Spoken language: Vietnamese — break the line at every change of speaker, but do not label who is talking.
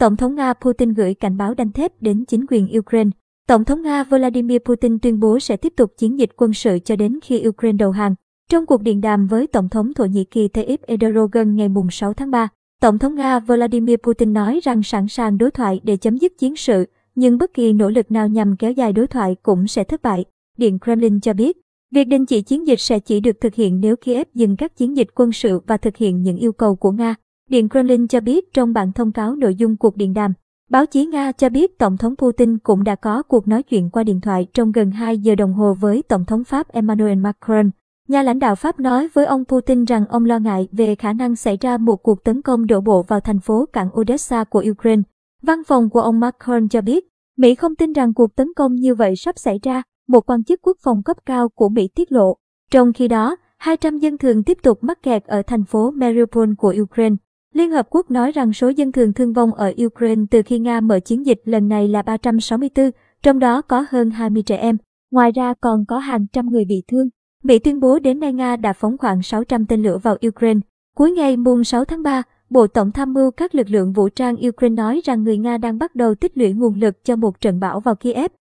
Tổng thống Nga Putin gửi cảnh báo đanh thép đến chính quyền Ukraine. Tổng thống Nga Vladimir Putin tuyên bố sẽ tiếp tục chiến dịch quân sự cho đến khi Ukraine đầu hàng. Trong cuộc điện đàm với Tổng thống Thổ Nhĩ Kỳ Tayyip Erdogan ngày 6 tháng 3, Tổng thống Nga Vladimir Putin nói rằng sẵn sàng đối thoại để chấm dứt chiến sự, nhưng bất kỳ nỗ lực nào nhằm kéo dài đối thoại cũng sẽ thất bại. Điện Kremlin cho biết, việc đình chỉ chiến dịch sẽ chỉ được thực hiện nếu Kiev dừng các chiến dịch quân sự và thực hiện những yêu cầu của Nga. Điện Kremlin cho biết trong bản thông cáo nội dung cuộc điện đàm, báo chí Nga cho biết Tổng thống Putin cũng đã có cuộc nói chuyện qua điện thoại trong gần 2 giờ đồng hồ với Tổng thống Pháp Emmanuel Macron. Nhà lãnh đạo Pháp nói với ông Putin rằng ông lo ngại về khả năng xảy ra một cuộc tấn công đổ bộ vào thành phố cảng Odessa của Ukraine. Văn phòng của ông Macron cho biết, Mỹ không tin rằng cuộc tấn công như vậy sắp xảy ra, một quan chức quốc phòng cấp cao của Mỹ tiết lộ. Trong khi đó, 200 dân thường tiếp tục mắc kẹt ở thành phố Mariupol của Ukraine. Liên Hợp Quốc nói rằng số dân thường thương vong ở Ukraine từ khi Nga mở chiến dịch lần này là 364, trong đó có hơn 20 trẻ em. Ngoài ra còn có hàng trăm người bị thương. Mỹ tuyên bố đến nay Nga đã phóng khoảng 600 tên lửa vào Ukraine. Cuối ngày mùng 6 tháng 3, Bộ Tổng tham mưu các lực lượng vũ trang Ukraine nói rằng người Nga đang bắt đầu tích lũy nguồn lực cho một trận bão vào Kiev.